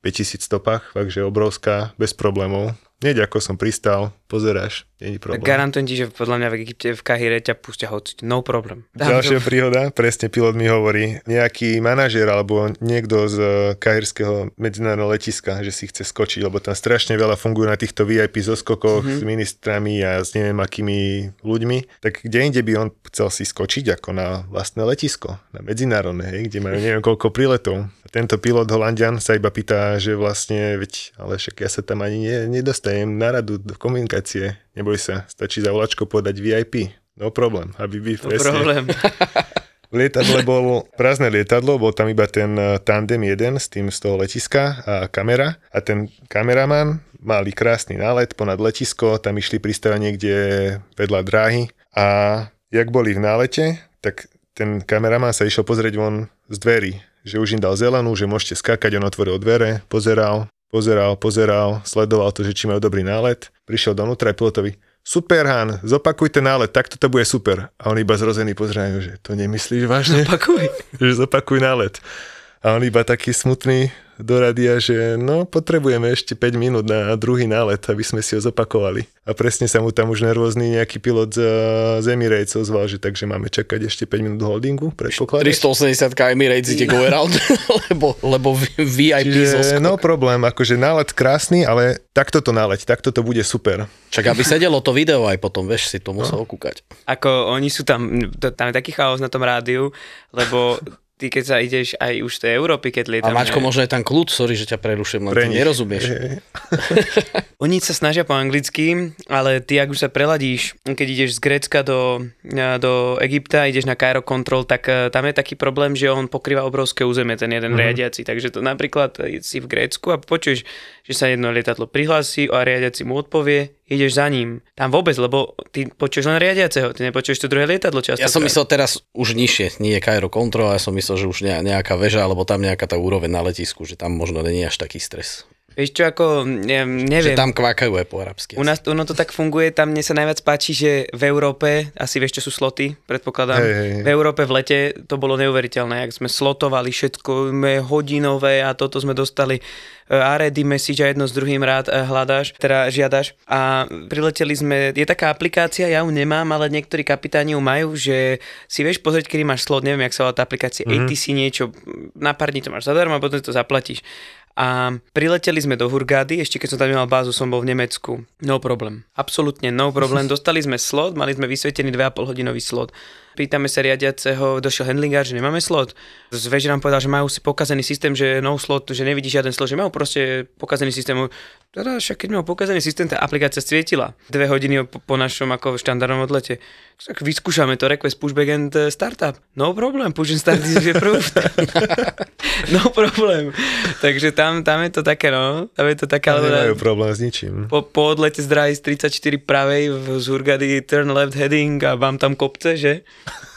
[SPEAKER 4] 5000 stopách, takže obrovská, bez problémov. Hneď ako som pristal, pozeráš, není problém.
[SPEAKER 5] Garantujem ti, že podľa mňa v Egypte, v Kahire ťa pustia hociť. No problem.
[SPEAKER 4] Ďalšia príhoda, presne pilot mi hovorí, nejaký manažer alebo niekto z kahirského medzinárodného letiska, že si chce skočiť, lebo tam strašne veľa fungujú na týchto VIP zoskokoch mm-hmm. s ministrami a s neviem akými ľuďmi. Tak kde inde by on chcel si skočiť ako na vlastné letisko, na medzinárodné, hej, kde majú neviem koľko príletov. Tento pilot Holandian sa iba pýta, že vlastne, veď, ale však ja sa tam ani ne, nedostajem na radu do komunikácie. Neboj sa, stačí za volačko podať VIP. No problém, aby by
[SPEAKER 5] No problém.
[SPEAKER 4] v lietadle bol prázdne lietadlo, bol tam iba ten eh, tandem jeden s tým z toho letiska a kamera. A ten kameraman mali krásny nálet ponad letisko, tam išli pristávať niekde vedľa dráhy. A jak boli v nálete, tak ten kameraman sa išiel pozrieť von z dverí, že už im dal zelenú, že môžete skákať, on otvoril dvere, pozeral, pozeral, pozeral, sledoval to, že či majú dobrý nálet. Prišiel donútra a pilotovi, super Han, zopakuj ten nálet, takto to bude super. A on iba zrozený pozerajú, že to nemyslíš vážne?
[SPEAKER 5] Opakuj.
[SPEAKER 4] že zopakuj nálet. A on iba taký smutný do radia, že no potrebujeme ešte 5 minút na druhý nálet, aby sme si ho zopakovali. A presne sa mu tam už nervózny nejaký pilot z, z Emirates ozval, že takže máme čakať ešte 5 minút holdingu, predpokladáš?
[SPEAKER 6] 380 Emirates ide go around, lebo, lebo VIP
[SPEAKER 4] Čiže no problém, akože nálet krásny, ale takto to náleť, takto to bude super.
[SPEAKER 6] Čak aby sedelo to video aj potom, vieš, si to musel kúkať.
[SPEAKER 5] Ako oni sú tam, tam je taký chaos na tom rádiu, lebo ty keď sa ideš aj už z tej Európy, keď
[SPEAKER 6] A
[SPEAKER 5] lietame.
[SPEAKER 6] Mačko, možno je tam kľud, sorry, že ťa prerušujem, len
[SPEAKER 4] Pre
[SPEAKER 6] ty nerozumieš.
[SPEAKER 5] Oni sa snažia po anglicky, ale ty, ak už sa preladíš, keď ideš z Grécka do, do Egypta, ideš na Cairo Control, tak eh, tam je taký problém, že on pokrýva obrovské územie, ten jeden mm-hmm. riadiaci. Takže to napríklad eh, si v Grécku a počuješ, že sa jedno lietadlo prihlási a riadiaci mu odpovie, ideš za ním. Tam vôbec, lebo ty počuješ len riadiaceho, ty nepočuješ to druhé lietadlo často.
[SPEAKER 6] Ja som myslel teraz už nižšie, nie Cairo Control, ja som myslel, že už ne- nejaká väža, alebo tam nejaká tá úroveň na letisku, že tam možno není až taký stres.
[SPEAKER 5] Vieš čo, ako, ne, neviem.
[SPEAKER 6] Že tam kvákajú aj po arabsky.
[SPEAKER 5] U nás ono to tak funguje, tam mne sa najviac páči, že v Európe, asi vieš, čo sú sloty, predpokladám,
[SPEAKER 4] Hej, hej, hej.
[SPEAKER 5] v Európe v lete to bolo neuveriteľné, ak sme slotovali všetko, sme hodinové a toto sme dostali e, RD message a jedno s druhým rád e, hľadáš, teda žiadaš a prileteli sme, je taká aplikácia, ja ju nemám, ale niektorí kapitáni ju majú, že si vieš pozrieť, kedy máš slot, neviem, jak sa volá tá aplikácia, mm-hmm. ATC niečo, na pár dní to máš zadarmo a potom to zaplatíš. A prileteli sme do Hurgády, ešte keď som tam nemal bázu, som bol v Nemecku. No problém. Absolútne no problém. Dostali sme slot, mali sme vysvetený 2,5 hodinový slot. Pýtame sa riadiaceho, došiel handlingár, že nemáme slot. Z veže nám povedal, že majú si pokazený systém, že no slot, že nevidí žiaden slot, že majú proste pokazený systém. Teda však keď majú pokazený systém, tá aplikácia svietila. Dve hodiny po, po našom ako štandardnom odlete. Tak vyskúšame to, request pushback and eh, startup. No problém, push and start is approved. no problém. Takže tam, tam je to také, no. Tam je to také, ale
[SPEAKER 4] nemajú problém s ničím.
[SPEAKER 5] po, po odlete z z 34 pravej v z Hurgady turn left heading a vám tam kopce, že?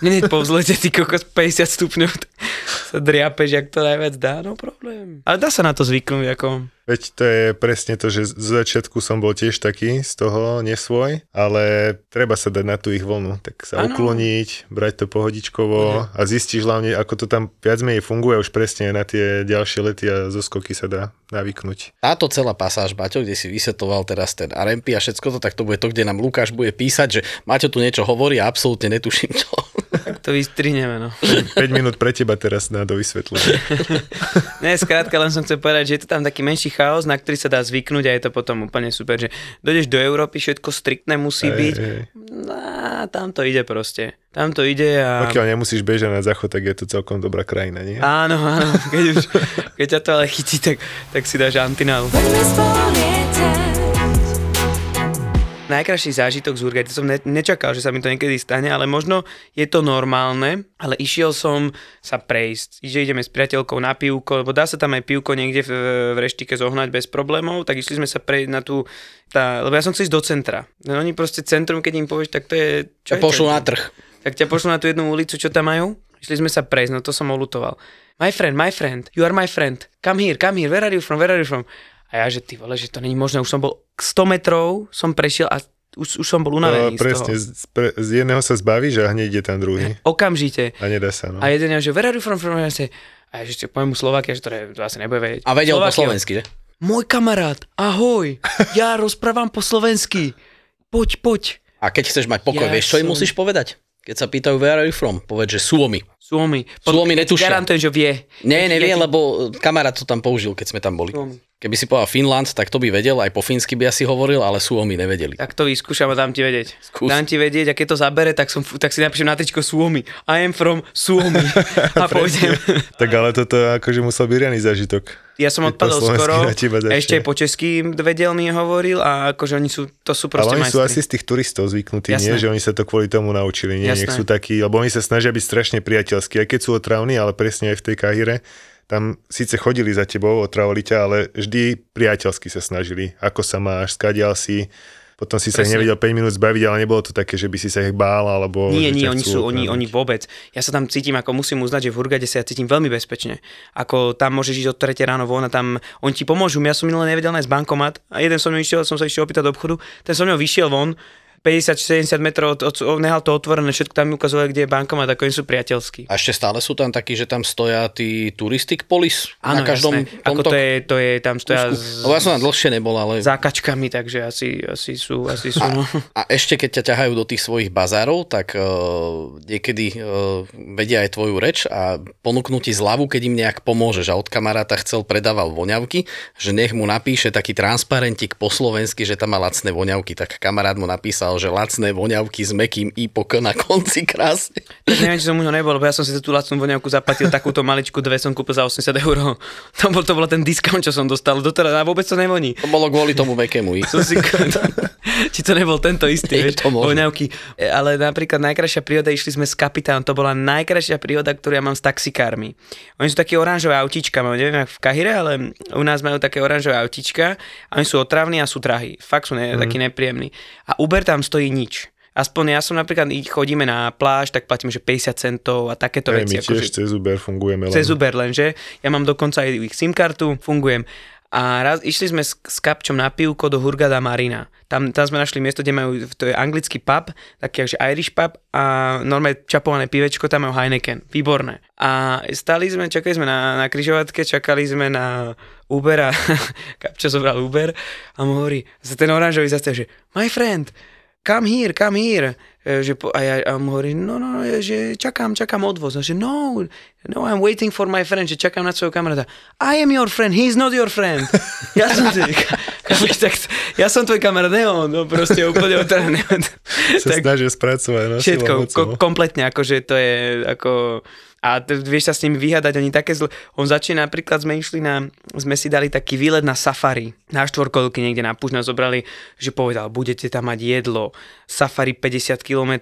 [SPEAKER 5] Hneď po vzlete ty kokos 50 stupňov sa driapeš, jak to najviac dá, no problém. Ale dá sa na to zvyknúť, ako...
[SPEAKER 4] Veď to je presne to, že z začiatku som bol tiež taký z toho nesvoj, ale treba sa dať na tú ich vlnu, tak sa
[SPEAKER 5] Áno.
[SPEAKER 4] ukloniť, brať to pohodičkovo a zistíš hlavne, ako to tam viac menej funguje už presne na tie ďalšie lety a zo skoky sa dá navyknúť.
[SPEAKER 6] Táto celá pasáž, Baťo, kde si vysvetoval teraz ten RMP a všetko to, tak to bude to, kde nám Lukáš bude písať, že Maťo tu niečo hovorí a absolútne netuším čo.
[SPEAKER 5] Tak to vystrihneme, no.
[SPEAKER 4] 5 minút pre teba teraz na dovysvetlenie.
[SPEAKER 5] Ne, skrátka, len som chcel povedať, že je to tam taký menší chaos, na ktorý sa dá zvyknúť a je to potom úplne super, že dojdeš do Európy, všetko striktné musí
[SPEAKER 4] Hej,
[SPEAKER 5] byť.
[SPEAKER 4] hej.
[SPEAKER 5] No, tam to ide proste. Tam to ide a...
[SPEAKER 4] Pokiaľ nemusíš bežať na záchod, tak je to celkom dobrá krajina, nie?
[SPEAKER 5] Áno, áno, keď, už, keď ťa to ale chytí, tak, tak si dáš antinálu. Najkrajší zážitok z Hurgady, som ne, nečakal, že sa mi to niekedy stane, ale možno je to normálne, ale išiel som sa prejsť, že ideme s priateľkou na pivko, lebo dá sa tam aj pivko niekde v, v reštike zohnať bez problémov, tak išli sme sa prejsť na tú, tá, lebo ja som chcel ísť do centra. No oni proste centrum, keď im povieš, tak to je... Čo je
[SPEAKER 6] pošlu na trh.
[SPEAKER 5] Tak ťa pošlu na tú jednu ulicu, čo tam majú? Išli sme sa prejsť, no to som olutoval. My friend, my friend, you are my friend. Come here, come here, where are you from, where are you from? A ja, že ty vole, že to není možné, už som bol 100 metrov, som prešiel a už, už som bol
[SPEAKER 4] No,
[SPEAKER 5] unavený z
[SPEAKER 4] presne,
[SPEAKER 5] toho.
[SPEAKER 4] z, pre, z jedného sa zbavíš a hneď ide tam druhý.
[SPEAKER 5] Okamžite.
[SPEAKER 4] A nedá sa, no.
[SPEAKER 5] A jeden je, že where are you from, from a ja ešte poviem mu Slovakia, že to, ne, to asi nebude vedieť.
[SPEAKER 6] A vedel po
[SPEAKER 5] Slovakia.
[SPEAKER 6] slovensky, že?
[SPEAKER 5] Môj kamarát, ahoj, ja rozprávam po slovensky. Poď, poď.
[SPEAKER 6] A keď chceš mať pokoj,
[SPEAKER 5] Ja
[SPEAKER 6] vieš, čo im
[SPEAKER 5] som-
[SPEAKER 6] musíš povedať? Keď sa pýtajú, where are you from? Povedz, že Suomi.
[SPEAKER 5] Suomi.
[SPEAKER 6] Suomi netušia.
[SPEAKER 5] Garantujem, že vie.
[SPEAKER 6] Nie,
[SPEAKER 5] Ja
[SPEAKER 6] nevie,
[SPEAKER 5] ja ti-
[SPEAKER 6] lebo kamarát to tam použil, keď sme tam boli.
[SPEAKER 5] Suomi.
[SPEAKER 6] Keby si povedal Finland, tak to by vedel, aj po fínsky by asi hovoril, ale Suomi nevedeli.
[SPEAKER 5] Tak to vyskúšam a dám ti vedieť.
[SPEAKER 6] Skús.
[SPEAKER 5] Dám ti vedieť a keď to zabere, tak, som, tak si napíšem na tričko Suomi. I am from Suomi. a pôjdem.
[SPEAKER 4] Tak ale toto akože musel byť riadny zážitok.
[SPEAKER 5] Ja som odpadol skoro, ešte aj po česky vedel mi hovoril a akože oni sú, to sú
[SPEAKER 4] Ale
[SPEAKER 5] proste
[SPEAKER 4] oni sú
[SPEAKER 5] majstri.
[SPEAKER 4] asi z tých turistov zvyknutí,
[SPEAKER 5] Jasné.
[SPEAKER 4] nie? Že oni sa to kvôli tomu naučili. Nie, nech
[SPEAKER 5] Jasné.
[SPEAKER 4] sú takí, lebo oni sa snažia byť strašne priateľskí, aj keď sú otravní, ale presne aj v tej Kahire. Tam síce chodili za tebou, otravili ťa, ale vždy priateľsky sa snažili. Ako sa máš, skadial si. Potom si sa ich
[SPEAKER 5] Presne.
[SPEAKER 4] nevedel 5 minút zbaviť, ale nebolo to také, že by si sa ich bál, alebo...
[SPEAKER 5] Nie, nie, oni sú, oni, oni vôbec. Ja sa tam cítim, ako musím uznať, že v Hurgade sa ja cítim veľmi bezpečne. Ako tam môžeš ísť od 3 ráno von a tam oni ti pomôžu. Ja som minule nevedel nájsť bankomat a jeden som išiel, som sa išiel opýtať do obchodu, ten som mnou vyšiel von, 50-70 metrov, od, od, nehal to otvorené, všetko tam mi ukazovali, kde je bankomat, ako sú priateľskí.
[SPEAKER 6] A ešte stále sú tam takí, že tam stoja tí turistic police
[SPEAKER 5] Áno,
[SPEAKER 6] na každom
[SPEAKER 5] jasné. Ako to je, to je, tam stoja s,
[SPEAKER 6] Lebo ja som tam dlhšie nebol, ale...
[SPEAKER 5] zákačkami, takže asi, asi sú, asi sú, no.
[SPEAKER 6] A ešte keď ťa ťahajú do tých svojich bazárov, tak uh, niekedy uh, vedia aj tvoju reč a ponúknú ti zľavu, keď im nejak pomôžeš. A od kamaráta chcel predával voňavky, že nech mu napíše taký transparentik po slovensky, že tam má lacné voňavky. Tak kamarát mu napísal, že lacné voňavky s mekým IPOK na konci krásne.
[SPEAKER 5] Tak neviem, či som u neho nebol, lebo ja som si za tú lacnú voňavku zaplatil takúto maličku, dve som kúpil za 80 eur. To bol, to bol ten discount, čo som dostal. Doteraz a vôbec to nevoní.
[SPEAKER 6] To bolo kvôli tomu mekému.
[SPEAKER 5] Som si... či to nebol tento istý, vieš,
[SPEAKER 6] to
[SPEAKER 5] voňavky. Ale napríklad najkrajšia príhoda, išli sme s kapitánom, to bola najkrajšia príhoda, ktorú ja mám s taxikármi. Oni sú také oranžové autíčka, mám, neviem, jak v Kahire, ale u nás majú také oranžové autíčka a oni sú otravní a sú drahí. Fakt sú ne, mm. takí nepríjemní. A Uber tam stojí nič. Aspoň ja som napríklad, chodíme na pláž, tak platíme, že 50 centov a takéto
[SPEAKER 4] Hej,
[SPEAKER 5] veci.
[SPEAKER 4] my tiež
[SPEAKER 5] akože-
[SPEAKER 4] cez Uber fungujeme.
[SPEAKER 5] cez
[SPEAKER 4] len.
[SPEAKER 5] Uber lenže ja mám dokonca aj ich SIM kartu, fungujem. A raz išli sme s, s kapčom na pivko do Hurgada Marina. Tam, tam sme našli miesto, kde majú, to je anglický pub, taký akože Irish pub a normálne čapované pivečko, tam majú Heineken. Výborné. A stali sme, čakali sme na, na križovatke, čakali sme na Uber a kapčo zobral Uber a mu hovorí, ten oranžový zase, že my friend, come here, come here. E, Že po, a ja a mu hovorí, no, no, no, že čakám, čakám odvoz. A že no, no, I'm waiting for my friend, že čakám na svojho kamaráta. I am your friend, he's not your friend. Ja som kamarát, tak, ja som tvoj kamarát, ne on, no proste úplne otráne.
[SPEAKER 4] Sa snažia spracovať. No,
[SPEAKER 5] Všetko, ko- kompletne, akože to je ako... A t- vieš sa s nimi vyhadať, oni také zle... On začína, napríklad sme išli na... Sme si dali taký výlet na safari. Na štvorkolky niekde na púšť nás zobrali, že povedal, budete tam mať jedlo. Safari 50 km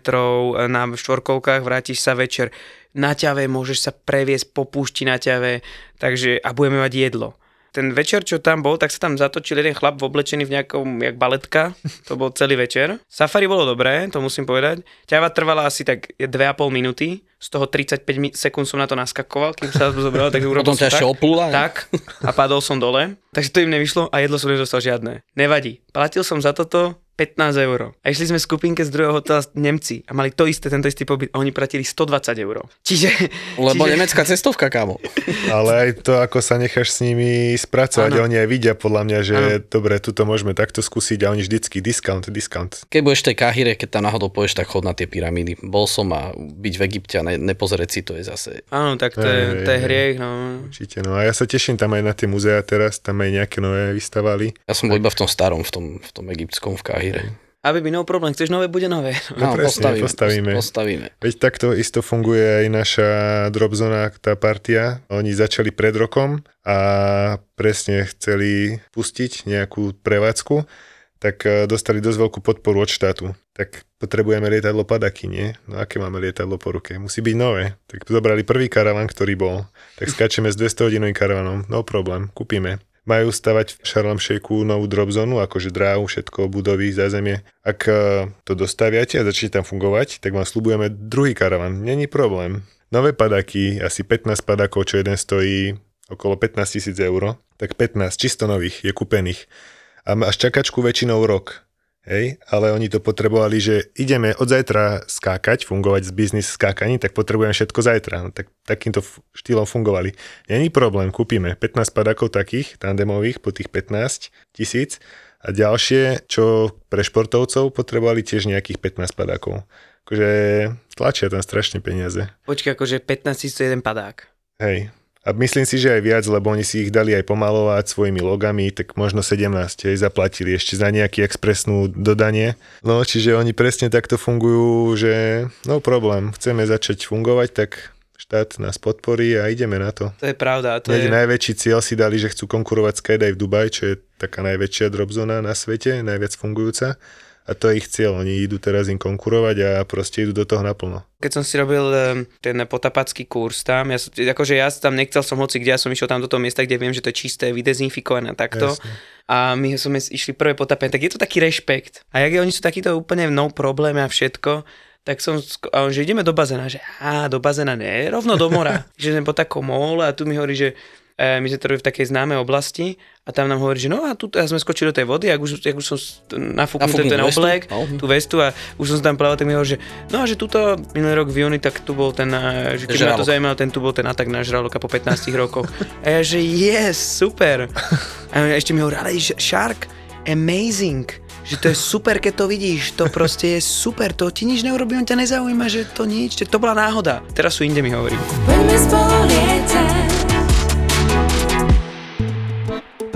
[SPEAKER 5] na štvorkolkách, vrátiš sa večer. Na ťave môžeš sa previesť po púšti na ťave, takže a budeme mať jedlo ten večer, čo tam bol, tak sa tam zatočil jeden chlap v oblečený v nejakom, jak baletka, to bol celý večer. Safari bolo dobré, to musím povedať. Ťava trvala asi tak 2,5 minúty, z toho 35 mi- sekúnd som na to naskakoval, kým sa zobral, tak urobil
[SPEAKER 6] Potom ťa ešte
[SPEAKER 5] tak,
[SPEAKER 6] oplula,
[SPEAKER 5] tak a padol som dole. Takže to im nevyšlo a jedlo som nedostal žiadne. Nevadí. Platil som za toto 15 eur. A išli sme v skupinke z druhého hotela Nemci a mali to isté, tento istý pobyt a oni platili 120 eur. Čiže...
[SPEAKER 6] Lebo
[SPEAKER 5] čiže...
[SPEAKER 6] nemecká cestovka, kámo.
[SPEAKER 4] Ale aj to, ako sa necháš s nimi spracovať, oni aj vidia podľa mňa, že dobre, tuto môžeme takto skúsiť a oni vždycky discount, discount.
[SPEAKER 6] Keď budeš v tej Kahire, keď tam náhodou pôjdeš, tak chod na tie pyramídy. Bol som a byť v Egypte a ne, nepozerať si, to je zase...
[SPEAKER 5] Áno, tak to je, to je hriech, no.
[SPEAKER 4] Určite, no a ja sa teším tam aj na tie muzea teraz, tam aj nejaké nové vystavali.
[SPEAKER 6] Ja som bol iba v tom starom, v tom, v tom egyptskom v Kahire.
[SPEAKER 5] Aby by no problém, chceš nové, bude nové.
[SPEAKER 4] No presne, postavíme.
[SPEAKER 6] postavíme.
[SPEAKER 4] Veď takto isto funguje aj naša Dropzona, tá partia. Oni začali pred rokom a presne chceli pustiť nejakú prevádzku, tak eh, dostali dosť veľkú podporu od štátu. Tak potrebujeme lietadlo padaky, nie? No aké máme lietadlo po ruke? Musí byť nové. Tak zobrali prvý karavan, ktorý bol. Tak skáčeme s 200 hodinovým karavanom. No problém, kúpime majú stavať v Sharm Sheikhu novú drop zónu, akože dráhu, všetko, budovy, zázemie. Ak e, to dostaviate a začne tam fungovať, tak vám slubujeme druhý karavan. Není problém. Nové padaky, asi 15 padakov, čo jeden stojí okolo 15 tisíc eur, tak 15 čisto nových je kúpených. A máš čakačku väčšinou rok. Hej, ale oni to potrebovali, že ideme od zajtra skákať, fungovať z biznis skákaní, tak potrebujeme všetko zajtra. No, tak takýmto f- štýlom fungovali. Není problém, kúpime 15 padakov takých tandemových po tých 15 tisíc a ďalšie, čo pre športovcov potrebovali tiež nejakých 15 padakov. Akože tlačia tam strašne peniaze.
[SPEAKER 5] Počkaj, akože 15 tisíc jeden padák.
[SPEAKER 4] Hej, a myslím si, že aj viac, lebo oni si ich dali aj pomalovať svojimi logami, tak možno 17 aj zaplatili ešte za nejaký expresnú dodanie. No, čiže oni presne takto fungujú, že no problém, chceme začať fungovať, tak štát nás podporí a ideme na to.
[SPEAKER 5] To je pravda. To
[SPEAKER 4] je... Najväčší cieľ si dali, že chcú konkurovať Skydive Dubai, čo je taká najväčšia dropzona na svete, najviac fungujúca a to je ich cieľ. Oni idú teraz im konkurovať a proste idú do toho naplno.
[SPEAKER 5] Keď som si robil em, ten potapacký kurz tam, ja, akože ja tam nechcel som hoci kde, ja som išiel tam do toho miesta, kde viem, že to je čisté, vydezinfikované takto.
[SPEAKER 4] Jasne.
[SPEAKER 5] A my sme išli prvé potapenie, tak je to taký rešpekt. A jak oni sú takýto úplne no problém a všetko, tak som, a on, že ideme do bazéna, že á, do bazéna ne, rovno do mora. že sme po takom mole a tu mi hovorí, že e, my sme to robili v takej známej oblasti a tam nám hovorí, že no a tu a sme skočili do tej vody, ak už, ak už som nafúknutý ten
[SPEAKER 6] vestu?
[SPEAKER 5] oblek,
[SPEAKER 6] No.
[SPEAKER 5] tú vestu a už som tam plával, tak mi hovorí, že no a že tuto minulý rok v júni, tak tu bol ten, e, že keď ma to zaujímalo, ten tu bol ten atak na žraloka po 15 rokoch. A ja, že yes, super. A ešte mi hovorí, ale Shark, amazing že to je super, keď to vidíš, to proste je super, to ti nič neurobí, on ťa nezaujíma, že to nič, že to bola náhoda. Teraz sú inde, mi hovorí.
[SPEAKER 8] Budeme spolu lietať.